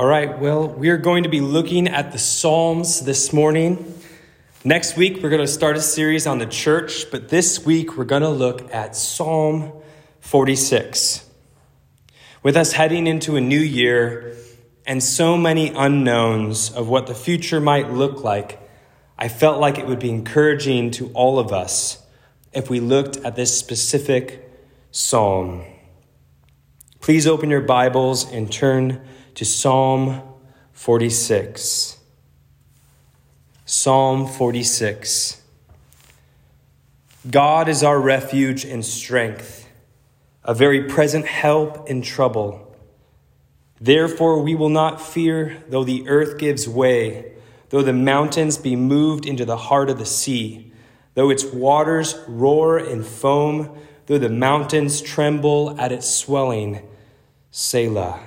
All right, well, we are going to be looking at the Psalms this morning. Next week, we're going to start a series on the church, but this week, we're going to look at Psalm 46. With us heading into a new year and so many unknowns of what the future might look like, I felt like it would be encouraging to all of us if we looked at this specific psalm. Please open your Bibles and turn to Psalm 46. Psalm 46. God is our refuge and strength, a very present help in trouble. Therefore, we will not fear though the earth gives way, though the mountains be moved into the heart of the sea, though its waters roar and foam, though the mountains tremble at its swelling. Selah.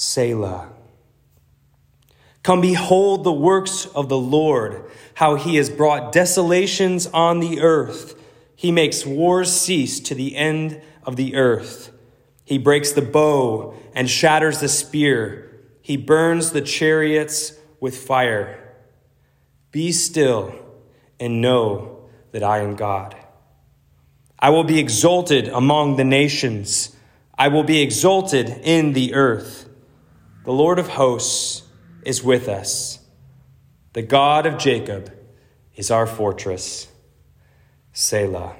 Selah. Come behold the works of the Lord, how he has brought desolations on the earth. He makes wars cease to the end of the earth. He breaks the bow and shatters the spear. He burns the chariots with fire. Be still and know that I am God. I will be exalted among the nations. I will be exalted in the earth. The Lord of hosts is with us. The God of Jacob is our fortress. Selah.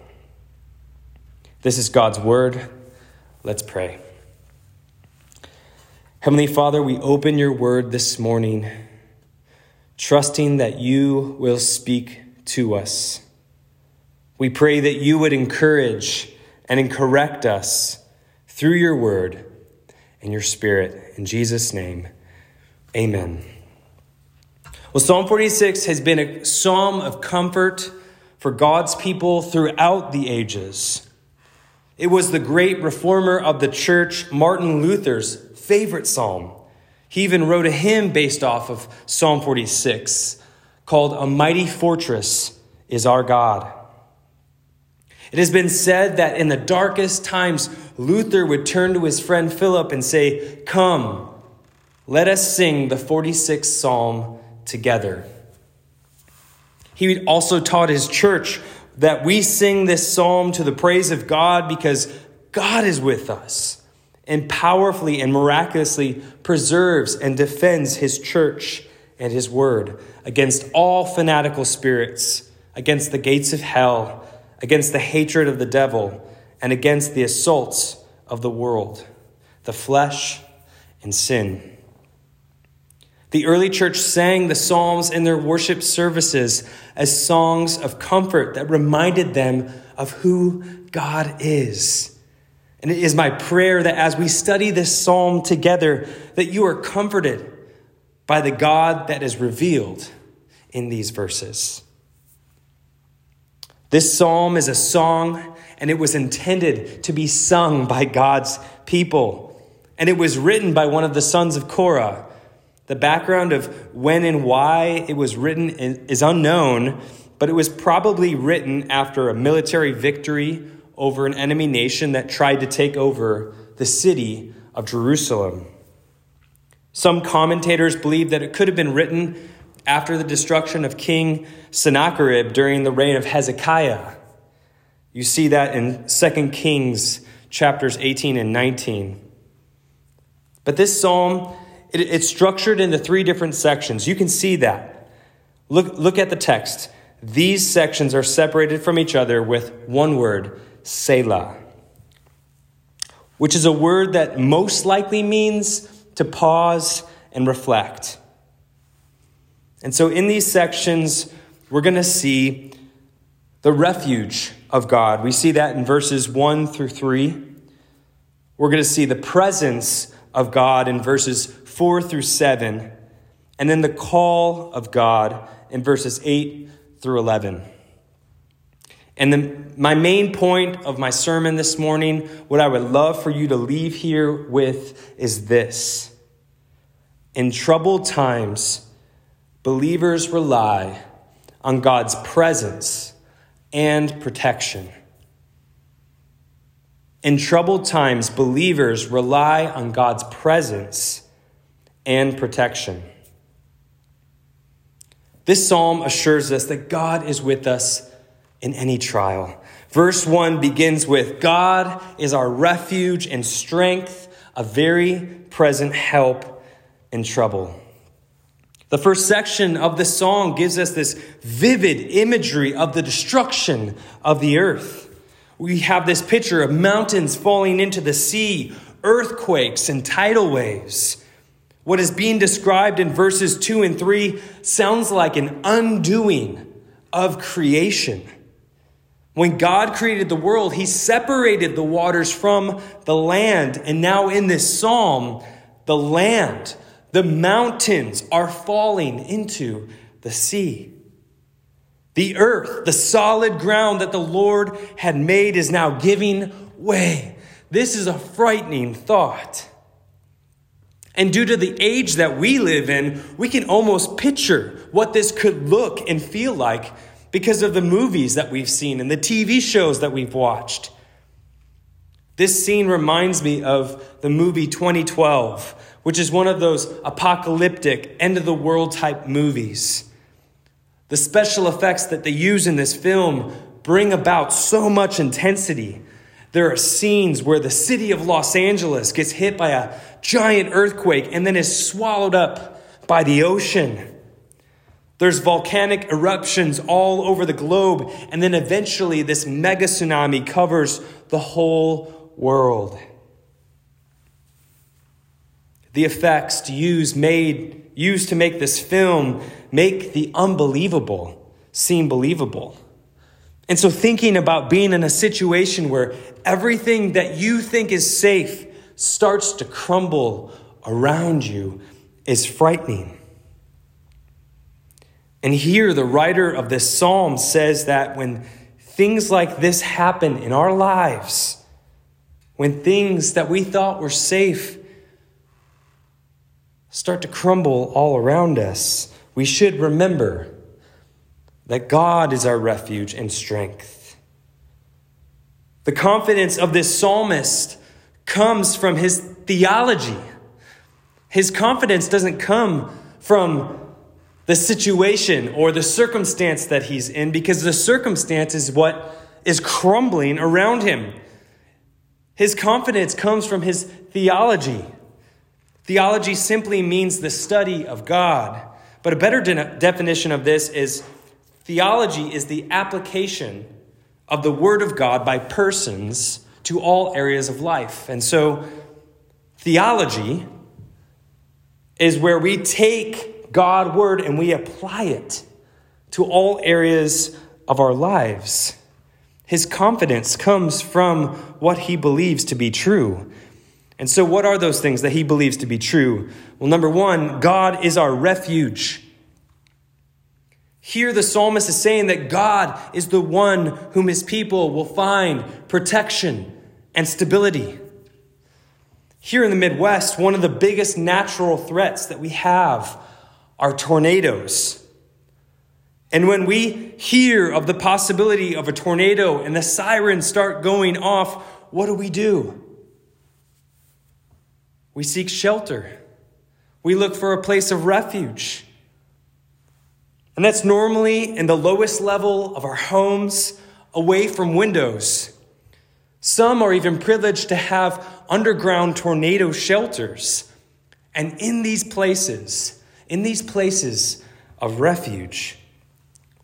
This is God's word. Let's pray. Heavenly Father, we open your word this morning, trusting that you will speak to us. We pray that you would encourage and correct us through your word and your spirit. In Jesus' name, amen. Well, Psalm 46 has been a psalm of comfort for God's people throughout the ages. It was the great reformer of the church, Martin Luther's favorite psalm. He even wrote a hymn based off of Psalm 46 called A Mighty Fortress is Our God. It has been said that in the darkest times, Luther would turn to his friend Philip and say, Come, let us sing the 46th Psalm together. He also taught his church that we sing this psalm to the praise of God because God is with us and powerfully and miraculously preserves and defends his church and his word against all fanatical spirits, against the gates of hell against the hatred of the devil, and against the assaults of the world, the flesh, and sin. The early church sang the Psalms in their worship services as songs of comfort that reminded them of who God is. And it is my prayer that as we study this psalm together, that you are comforted by the God that is revealed in these verses. This psalm is a song, and it was intended to be sung by God's people. And it was written by one of the sons of Korah. The background of when and why it was written is unknown, but it was probably written after a military victory over an enemy nation that tried to take over the city of Jerusalem. Some commentators believe that it could have been written after the destruction of King Sennacherib during the reign of Hezekiah. You see that in 2 Kings chapters 18 and 19. But this psalm, it, it's structured into three different sections. You can see that. Look, look at the text. These sections are separated from each other with one word, Selah, which is a word that most likely means to pause and reflect. And so in these sections, we're going to see the refuge of God. We see that in verses 1 through 3. We're going to see the presence of God in verses 4 through 7, and then the call of God in verses 8 through 11. And then my main point of my sermon this morning, what I would love for you to leave here with is this. In troubled times, believers rely on God's presence and protection. In troubled times, believers rely on God's presence and protection. This psalm assures us that God is with us in any trial. Verse 1 begins with God is our refuge and strength, a very present help in trouble. The first section of the song gives us this vivid imagery of the destruction of the earth. We have this picture of mountains falling into the sea, earthquakes, and tidal waves. What is being described in verses 2 and 3 sounds like an undoing of creation. When God created the world, He separated the waters from the land. And now in this psalm, the land, the mountains are falling into the sea. The earth, the solid ground that the Lord had made, is now giving way. This is a frightening thought. And due to the age that we live in, we can almost picture what this could look and feel like because of the movies that we've seen and the TV shows that we've watched. This scene reminds me of the movie 2012, which is one of those apocalyptic, end of the world type movies. The special effects that they use in this film bring about so much intensity. There are scenes where the city of Los Angeles gets hit by a giant earthquake and then is swallowed up by the ocean. There's volcanic eruptions all over the globe, and then eventually this mega tsunami covers the whole world. The effects to use made used to make this film make the unbelievable seem believable. And so thinking about being in a situation where everything that you think is safe starts to crumble around you is frightening. And here, the writer of this psalm says that when things like this happen in our lives, when things that we thought were safe start to crumble all around us, we should remember that God is our refuge and strength. The confidence of this psalmist comes from his theology. His confidence doesn't come from the situation or the circumstance that he's in because the circumstance is what is crumbling around him. His confidence comes from his theology. Theology simply means the study of God. But a better de- definition of this is theology is the application of the Word of God by persons to all areas of life. And so, theology is where we take God word and we apply it to all areas of our lives. His confidence comes from what he believes to be true. And so, what are those things that he believes to be true? Well, number one, God is our refuge. Here, the psalmist is saying that God is the one whom his people will find protection and stability. Here in the Midwest, one of the biggest natural threats that we have are tornadoes. And when we hear of the possibility of a tornado and the sirens start going off, what do we do? We seek shelter. We look for a place of refuge. And that's normally in the lowest level of our homes, away from windows. Some are even privileged to have underground tornado shelters. And in these places, in these places of refuge,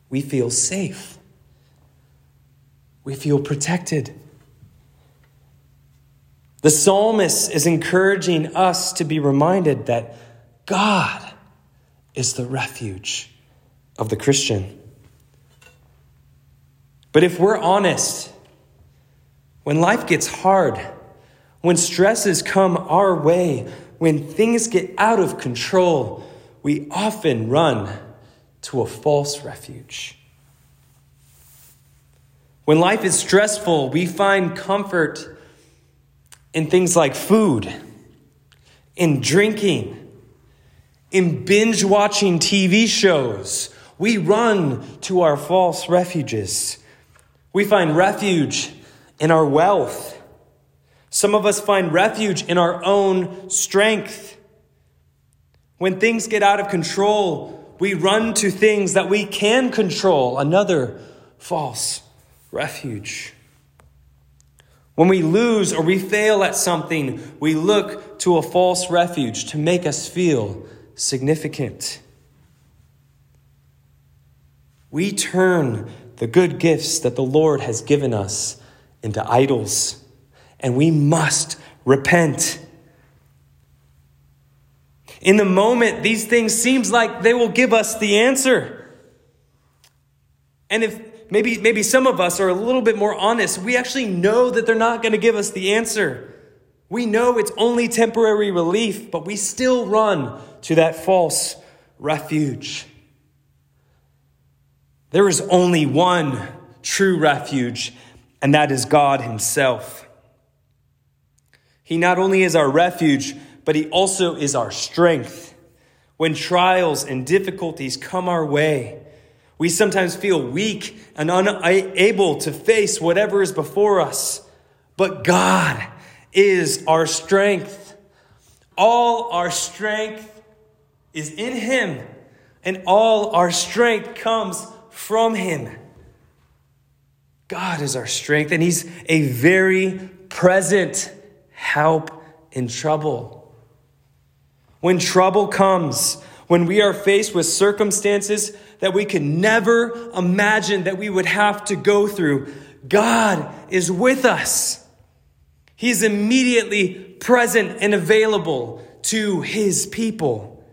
we feel safe. We feel protected. The psalmist is encouraging us to be reminded that God is the refuge of the Christian. But if we're honest, when life gets hard, When stresses come our way, when things get out of control, we often run to a false refuge. When life is stressful, we find comfort in things like food, in drinking, in binge watching TV shows. We run to our false refuges. We find refuge in our wealth. Some of us find refuge in our own strength. When things get out of control, we run to things that we can control, another false refuge. When we lose or we fail at something, we look to a false refuge to make us feel significant. We turn the good gifts that the Lord has given us into idols, and we must repent. In the moment, these things seems like they will give us the answer. And if maybe maybe some of us are a little bit more honest, we actually know that they're not going to give us the answer. We know it's only temporary relief, but we still run to that false refuge. There is only one true refuge, and that is God Himself. He not only is our refuge, but He also is our strength. When trials and difficulties come our way, we sometimes feel weak and unable to face whatever is before us. But God is our strength. All our strength is in Him, and all our strength comes from Him. God is our strength, and He's a very present help in trouble. When trouble comes, when we are faced with circumstances that we can never imagine that we would have to go through, God is with us. He's immediately present and available to his people.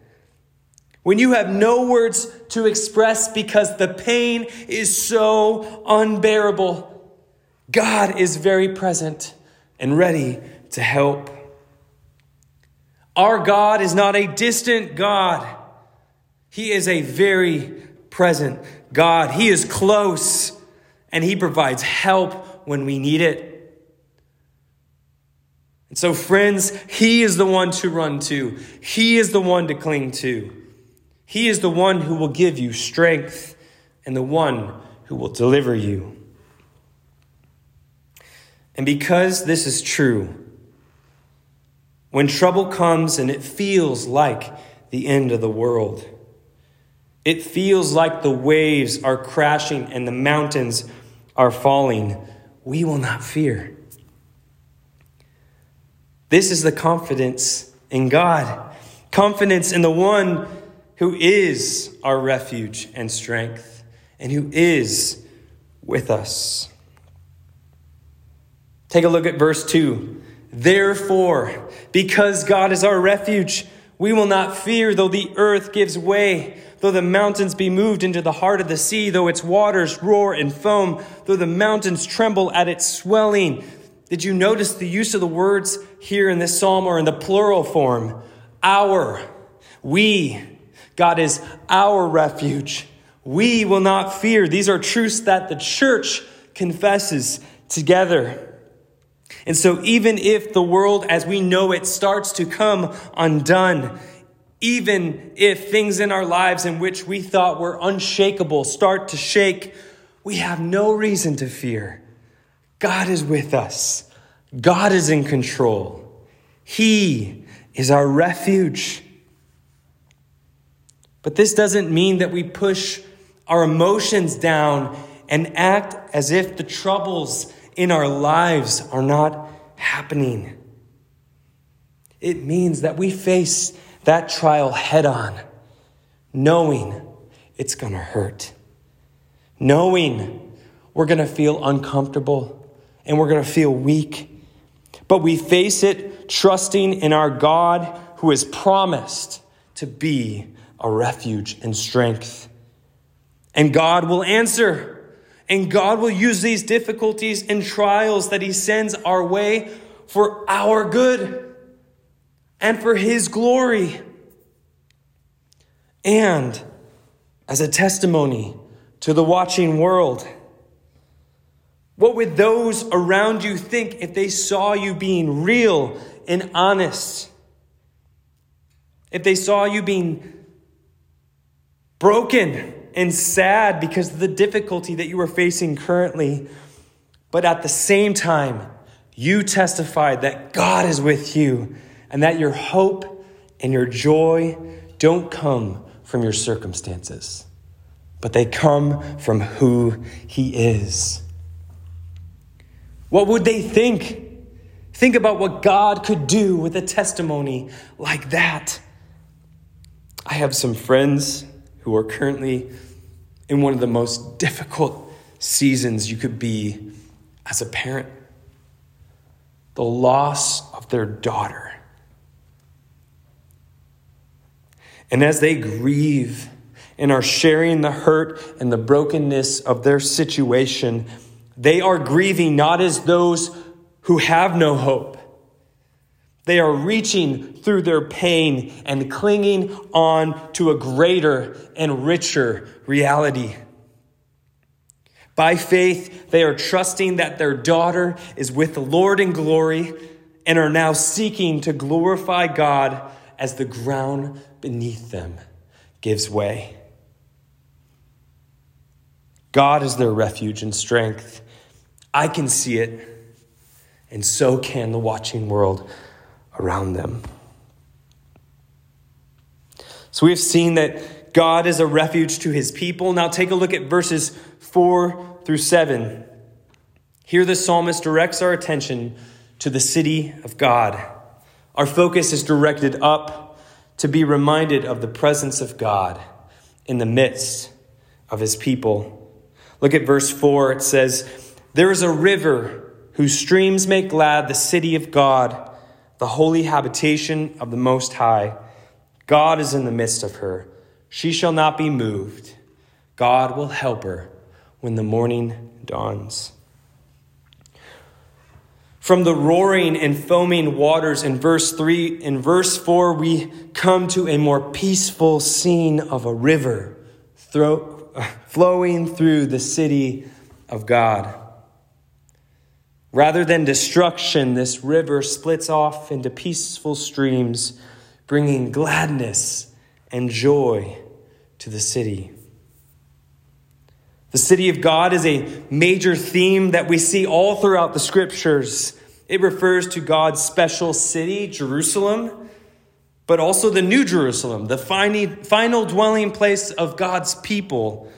When you have no words to express because the pain is so unbearable, God is very present and ready to help. Our God is not a distant God. He is a very present God. He is close and He provides help when we need it. And so, friends, He is the one to run to, He is the one to cling to. He is the one who will give you strength and the one who will deliver you. And because this is true, when trouble comes and it feels like the end of the world, it feels like the waves are crashing and the mountains are falling. We will not fear. This is the confidence in God, confidence in the one who is our refuge and strength, and who is with us. Take a look at verse 2. Therefore, because God is our refuge, we will not fear though the earth gives way Though the mountains be moved into the heart of the sea, though its waters roar and foam, though the mountains tremble at its swelling. Did you notice the use of the words here in this psalm or in the plural form? Our, we. God is our refuge. We will not fear. These are truths that the church confesses together. And so, even if the world as we know it starts to come undone, even if things in our lives in which we thought were unshakable start to shake, we have no reason to fear. God is with us, God is in control. He is our refuge. But this doesn't mean that we push our emotions down and act as if the troubles in our lives are not happening. It means that we face that trial head on, knowing it's going to hurt, knowing we're going to feel uncomfortable and we're going to feel weak. But we face it trusting in our God who has promised to be a refuge and strength. And God will answer. And God will use these difficulties and trials that He sends our way for our good and for His glory. And as a testimony to the watching world. What would those around you think if they saw you being real and honest? If they saw you being broken and sad because of the difficulty that you are facing currently, but at the same time, you testified that God is with you and that your hope and your joy don't come from your circumstances, but they come from who He is. What would they think? Think about what God could do with a testimony like that. I have some friends who are currently in one of the most difficult seasons you could be as a parent the loss of their daughter. And as they grieve and are sharing the hurt and the brokenness of their situation, they are grieving not as those who have no hope. They are reaching through their pain and clinging on to a greater and richer reality. By faith, they are trusting that their daughter is with the Lord in glory and are now seeking to glorify God as the ground beneath them gives way. God is their refuge and strength. I can see it, and so can the watching world around them. So we have seen that God is a refuge to his people. Now take a look at verses 4 through 7. Here the psalmist directs our attention to the city of God. Our focus is directed up to be reminded of the presence of God in the midst of his people. Look at verse 4. It says, there is a river whose streams make glad the city of God, the holy habitation of the Most High. God is in the midst of her. She shall not be moved. God will help her when the morning dawns. From the roaring and foaming waters in verse 3, in verse 4, we come to a more peaceful scene of a river flowing through the city of God. Rather than destruction, this river splits off into peaceful streams, bringing gladness and joy to the city. The city of God is a major theme that we see all throughout the scriptures. It refers to God's special city, Jerusalem, but also the New Jerusalem, the final dwelling place of God's people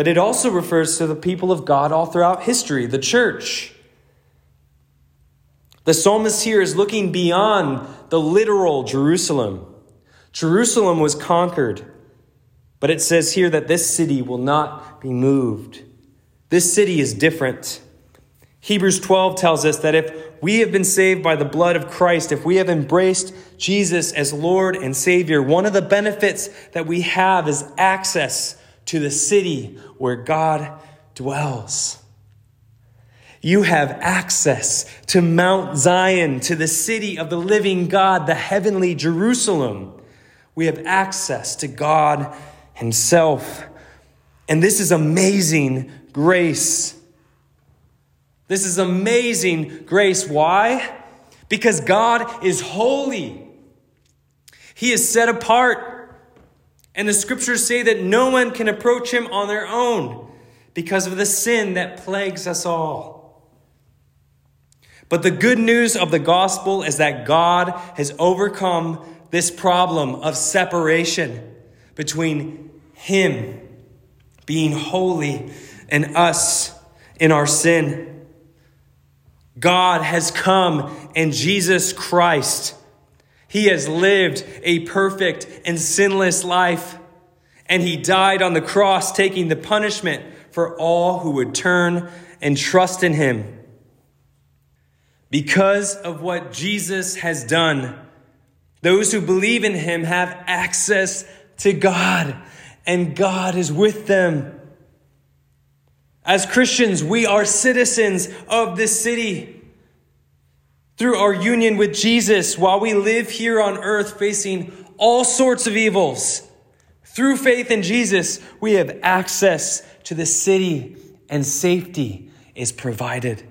but it also refers to the people of God all throughout history, the church. The psalmist here is looking beyond the literal Jerusalem. Jerusalem was conquered, but it says here that this city will not be moved. This city is different. Hebrews 12 tells us that if we have been saved by the blood of Christ, if we have embraced Jesus as Lord and Savior, one of the benefits that we have is access to the city where God dwells. You have access to Mount Zion, to the city of the living God, the heavenly Jerusalem. We have access to God Himself. And this is amazing grace. This is amazing grace. Why? Because God is holy. He is set apart. And the scriptures say that no one can approach him on their own because of the sin that plagues us all. But the good news of the gospel is that God has overcome this problem of separation between him being holy and us in our sin. God has come in Jesus Christ he has lived a perfect and sinless life, and he died on the cross, taking the punishment for all who would turn and trust in him. Because of what Jesus has done, those who believe in him have access to God, and God is with them. As Christians, we are citizens of this city. Through our union with Jesus while we live here on earth facing all sorts of evils. Through faith in Jesus, we have access to the city and safety is provided.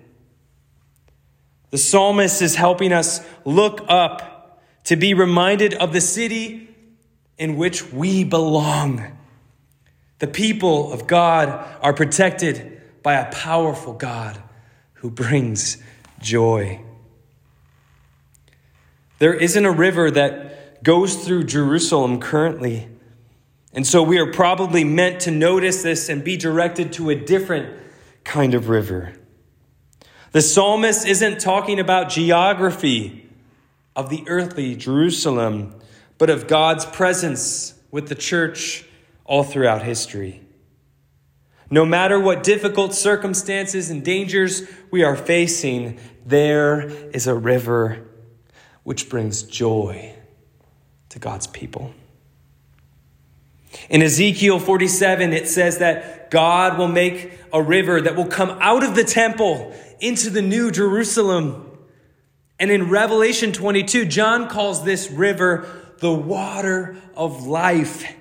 The psalmist is helping us look up to be reminded of the city in which we belong. The people of God are protected by a powerful God who brings joy. There isn't a river that goes through Jerusalem currently. And so we are probably meant to notice this and be directed to a different kind of river. The psalmist isn't talking about geography of the earthly Jerusalem, but of God's presence with the church all throughout history. No matter what difficult circumstances and dangers we are facing, there is a river which brings joy to God's people. In Ezekiel 47, it says that God will make a river that will come out of the temple into the new Jerusalem. And in Revelation 22, John calls this river the water of life.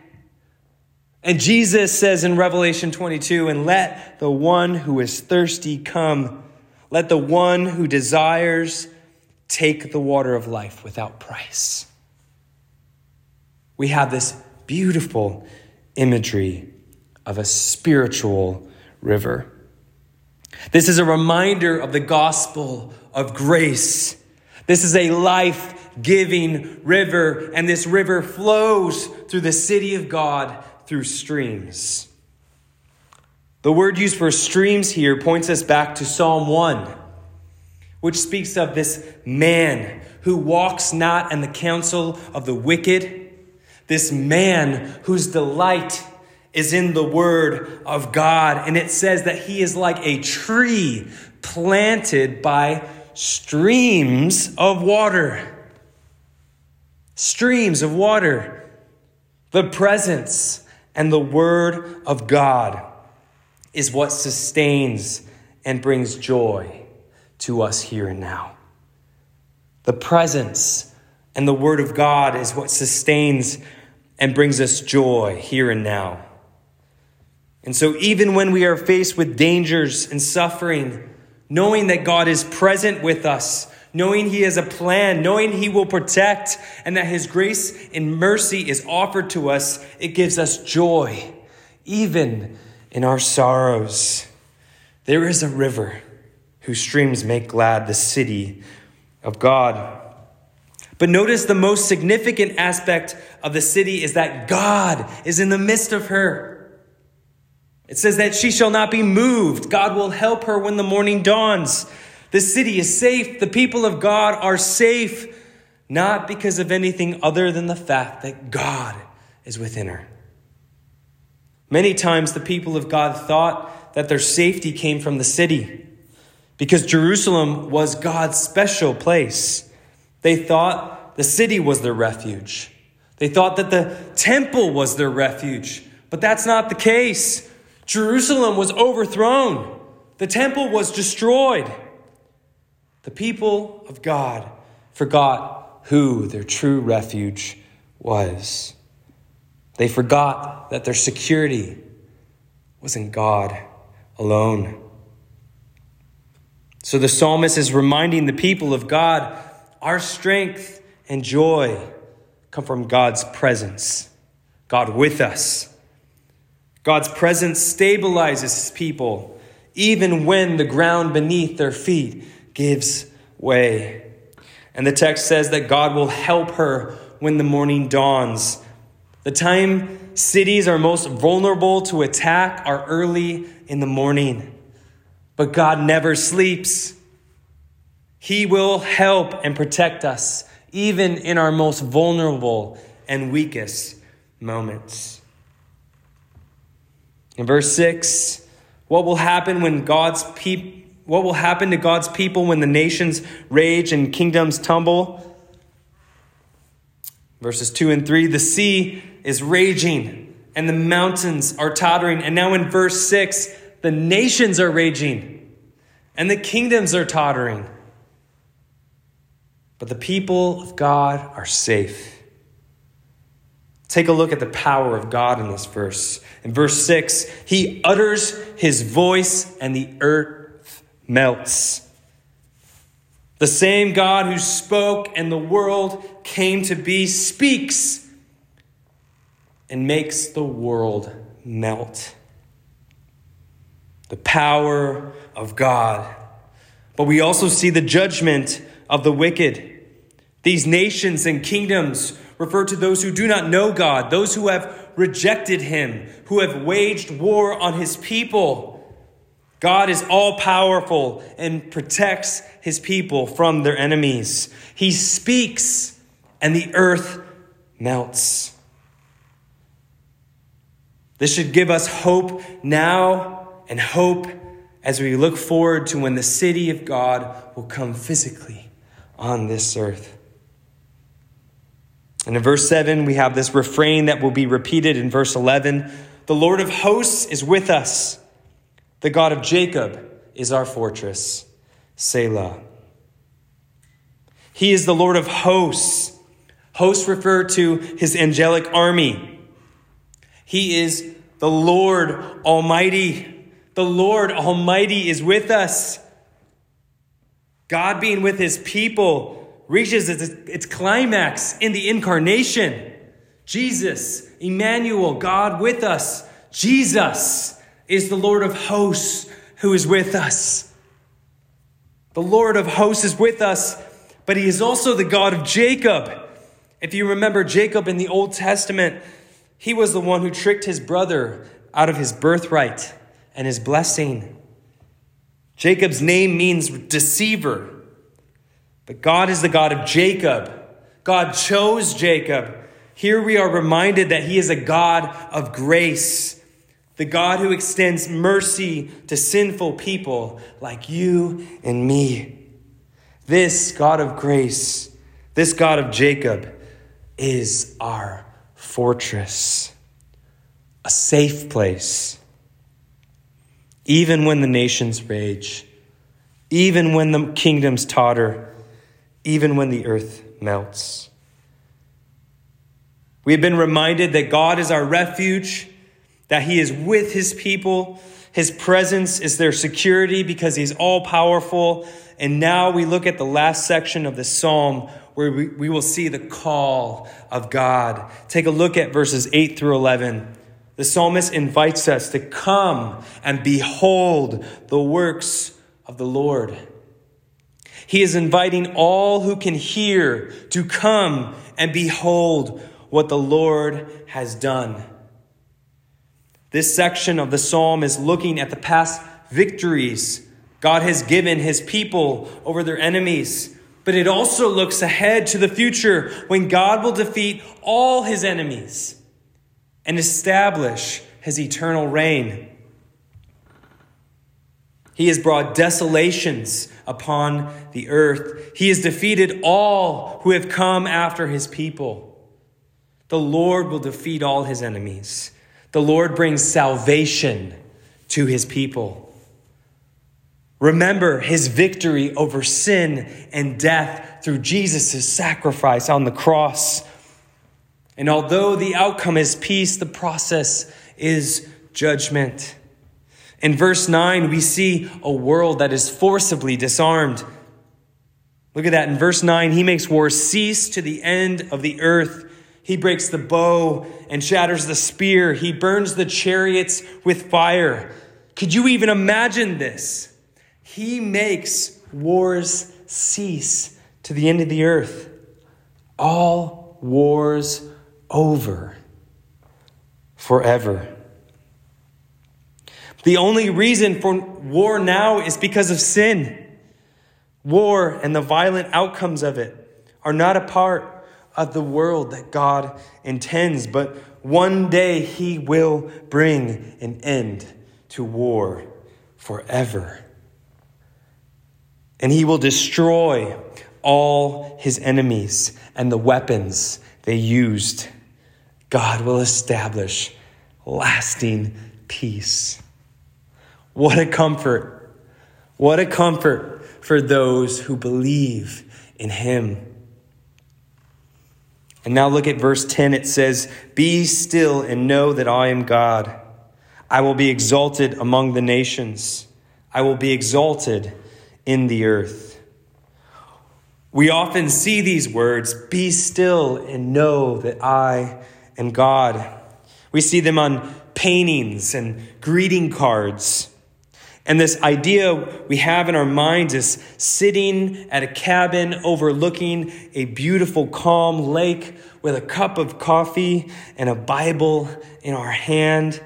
And Jesus says in Revelation 22, and let the one who is thirsty come. Let the one who desires take the water of life without price. We have this beautiful imagery of a spiritual river. This is a reminder of the gospel of grace. This is a life giving river, and this river flows through the city of God through streams. The word used for streams here points us back to Psalm 1, which speaks of this man who walks not in the counsel of the wicked, this man whose delight is in the word of God. And it says that he is like a tree planted by streams of water. Streams of water. The presence and the word of God is what sustains and brings joy to us here and now. The presence and the word of God is what sustains and brings us joy here and now. And so, even when we are faced with dangers and suffering, knowing that God is present with us, knowing He has a plan, knowing He will protect, and that His grace and mercy is offered to us, it gives us joy, even in our sorrows. There is a river whose streams make glad the city of God. But notice the most significant aspect of the city is that God is in the midst of her. It says that she shall not be moved. God will help her when the morning dawns. The city is safe. The people of God are safe, not because of anything other than the fact that God is within her. Many times the people of God thought that their safety came from the city because Jerusalem was God's special place. They thought the city was their refuge. They thought that the temple was their refuge, but that's not the case. Jerusalem was overthrown, the temple was destroyed. The people of God forgot who their true refuge was. They forgot that their security was in God alone. So the psalmist is reminding the people of God our strength and joy come from God's presence, God with us. God's presence stabilizes his people even when the ground beneath their feet gives way. And the text says that God will help her when the morning dawns. The time cities are most vulnerable to attack are early in the morning. But God never sleeps. He will help and protect us, even in our most vulnerable and weakest moments. In verse 6, what will happen when God's people what will happen to God's people when the nations rage and kingdoms tumble? Verses 2 and 3 the sea is raging and the mountains are tottering. And now in verse 6, the nations are raging and the kingdoms are tottering. but the people of God are safe. Take a look at the power of God in this verse. In verse 6, he utters his voice and the earth melts. The same God who spoke and the world came to be speaks and makes the world melt. The power of God. But we also see the judgment of the wicked. These nations and kingdoms refer to those who do not know God, those who have rejected Him, who have waged war on His people. God is all powerful and protects His people from their enemies. He speaks, and the earth melts. This should give us hope now and hope as we look forward to when the city of God will come physically on this earth. And in verse 7, we have this refrain that will be repeated in verse 11 The Lord of hosts is with us, the God of Jacob is our fortress. Selah. He is the Lord of hosts. Hosts refer to his angelic army. He is the Lord Almighty. The Lord Almighty is with us. God being with his people reaches its, its climax in the incarnation. Jesus, Emmanuel, God with us. Jesus is the Lord of hosts who is with us. The Lord of hosts is with us, but he is also the God of Jacob. If you remember Jacob in the Old Testament, he was the one who tricked his brother out of his birthright and his blessing. Jacob's name means deceiver. But God is the God of Jacob. God chose Jacob. Here we are reminded that he is a God of grace, the God who extends mercy to sinful people like you and me. This God of grace, this God of Jacob, is our fortress, a safe place. Even when the nations rage, even when the kingdoms totter, even when the earth melts. We have been reminded that God is our refuge, that He is with His people. His presence is their security because He's all powerful. And now we look at the last section of the psalm where we, we will see the call of God. Take a look at verses 8 through 11. The psalmist invites us to come and behold the works of the Lord. He is inviting all who can hear to come and behold what the Lord has done. This section of the psalm is looking at the past victories God has given his people over their enemies. But it also looks ahead to the future when God will defeat all his enemies and establish his eternal reign. He has brought desolations upon the earth. He has defeated all who have come after his people. The Lord will defeat all his enemies. The Lord brings salvation to his people. Remember his victory over sin and death through Jesus' sacrifice on the cross. And although the outcome is peace, the process is judgment. In verse 9, we see a world that is forcibly disarmed. Look at that. In verse 9, he makes war cease to the end of the earth. He breaks the bow and shatters the spear. He burns the chariots with fire. Could you even imagine this? He makes wars cease to the end of the earth. All wars over forever. The only reason for war now is because of sin. War and the violent outcomes of it are not a part of the world that God intends, but one day He will bring an end to war forever. And He will destroy all His enemies and the weapons they used. God will establish lasting peace. What a comfort. What a comfort for those who believe in Him. And now look at verse 10. It says, Be still and know that I am God. I will be exalted among the nations, I will be exalted in the earth. We often see these words, Be still and know that I am God. We see them on paintings and greeting cards. And this idea we have in our minds is sitting at a cabin overlooking a beautiful, calm lake with a cup of coffee and a Bible in our hand.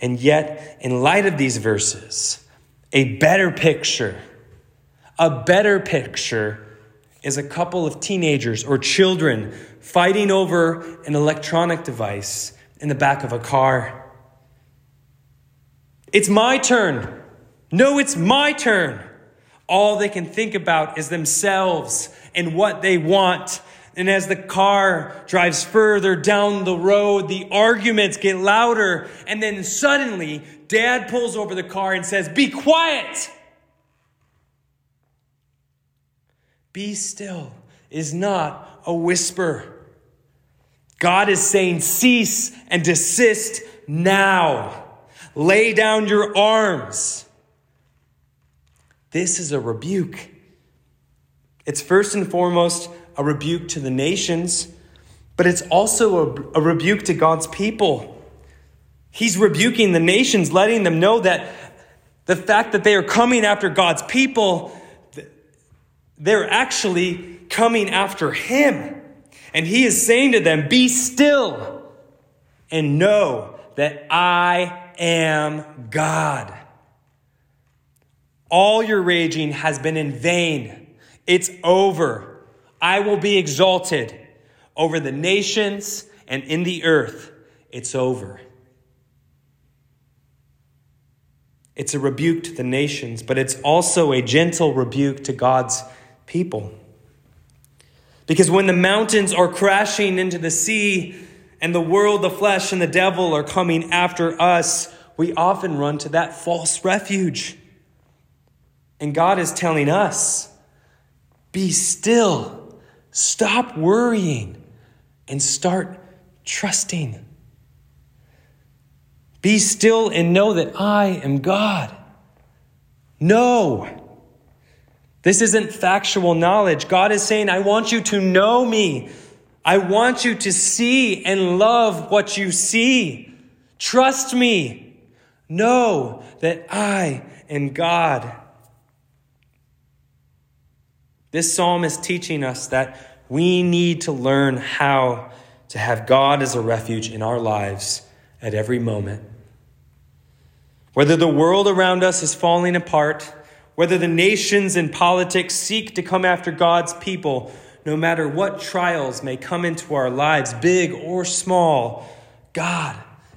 And yet, in light of these verses, a better picture, a better picture is a couple of teenagers or children fighting over an electronic device in the back of a car. It's my turn. No, it's my turn. All they can think about is themselves and what they want. And as the car drives further down the road, the arguments get louder. And then suddenly, dad pulls over the car and says, Be quiet. Be still is not a whisper. God is saying, Cease and desist now. Lay down your arms. This is a rebuke. It's first and foremost a rebuke to the nations, but it's also a, a, rebuke to God's people. He's rebuking the nations, letting them know that the fact that they are coming after God's people, they're actually coming after Him. And He is saying to them, Be still and know that I am God. All your raging has been in vain. It's over. I will be exalted over the nations and in the earth. It's over. It's a rebuke to the nations, but it's also a gentle rebuke to God's people. Because when the mountains are crashing into the sea and the world, the flesh, and the devil are coming after us, we often run to that false refuge. And God is telling us be still, stop worrying, and start trusting. Be still and know that I am God. No. This isn't factual knowledge. God is saying, I want you to know me. I want you to see and love what you see. Trust me. Know that I am God. This psalm is teaching us that we need to learn how to have God as a refuge in our lives at every moment. Whether the world around us is falling apart, whether the nations and politics seek to come after God's people, no matter what trials may come into our lives, big or small, God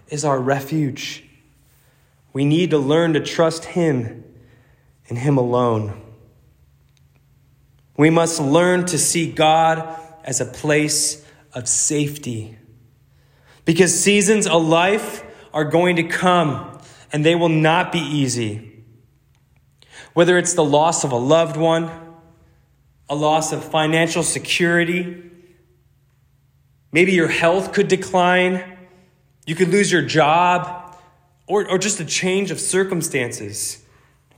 is our refuge. We need to learn to trust Him and Him alone. We must learn to see God as a place of safety. Because seasons of life are going to come and they will not be easy. Whether it's the loss of a loved one, a loss of financial security, maybe your health could decline, you could lose your job, or, or just a change of circumstances.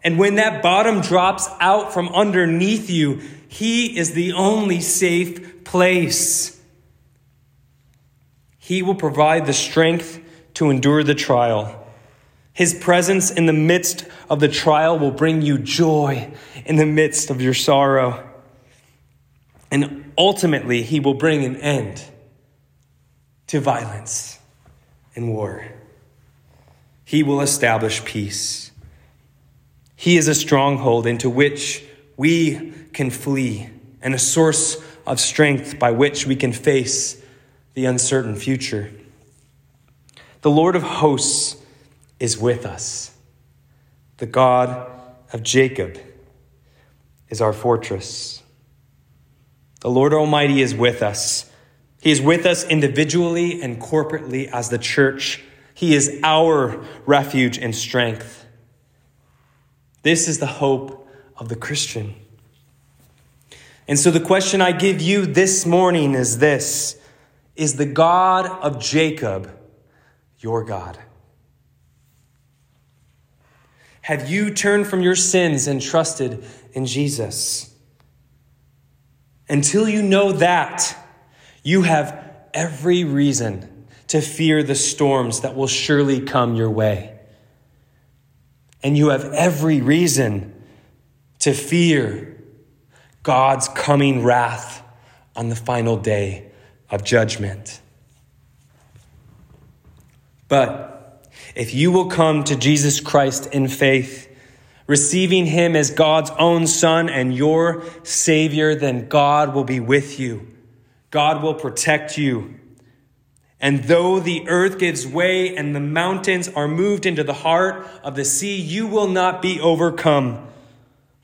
And when that bottom drops out from underneath you, He is the only safe place. He will provide the strength to endure the trial. His presence in the midst of the trial will bring you joy in the midst of your sorrow. And ultimately, He will bring an end to violence and war. He will establish peace. He is a stronghold into which we can flee and a source of strength by which we can face the uncertain future. The Lord of hosts is with us. The God of Jacob is our fortress. The Lord Almighty is with us. He is with us individually and corporately as the church. He is our refuge and strength. This is the hope of the Christian. And so the question I give you this morning is this Is the God of Jacob your God? Have you turned from your sins and trusted in Jesus? Until you know that, you have every reason to fear the storms that will surely come your way. And you have every reason to fear God's coming wrath on the final day of judgment. But if you will come to Jesus Christ in faith, receiving him as God's own Son and your Savior, then God will be with you. God will protect you. And though the earth gives way and the mountains are moved into the heart of the sea, you will not be overcome,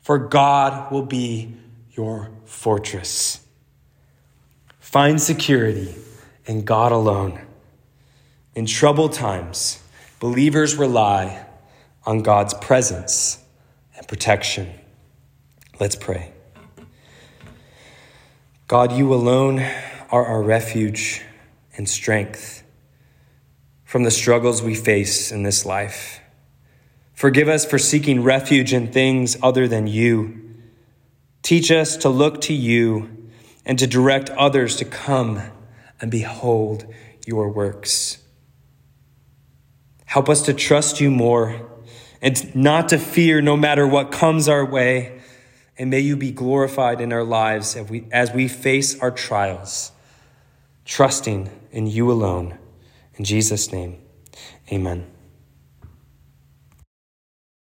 for God will be your fortress. Find security in God alone. In troubled times, believers rely on God's presence and protection. Let's pray. God, you alone are our refuge and strength from the struggles we face in this life. Forgive us for seeking refuge in things other than you. Teach us to look to you and to direct others to come and behold your works. Help us to trust you more and not to fear no matter what comes our way. And may you be glorified in our lives as we, as we face our trials, trusting in you alone. In Jesus' name, amen.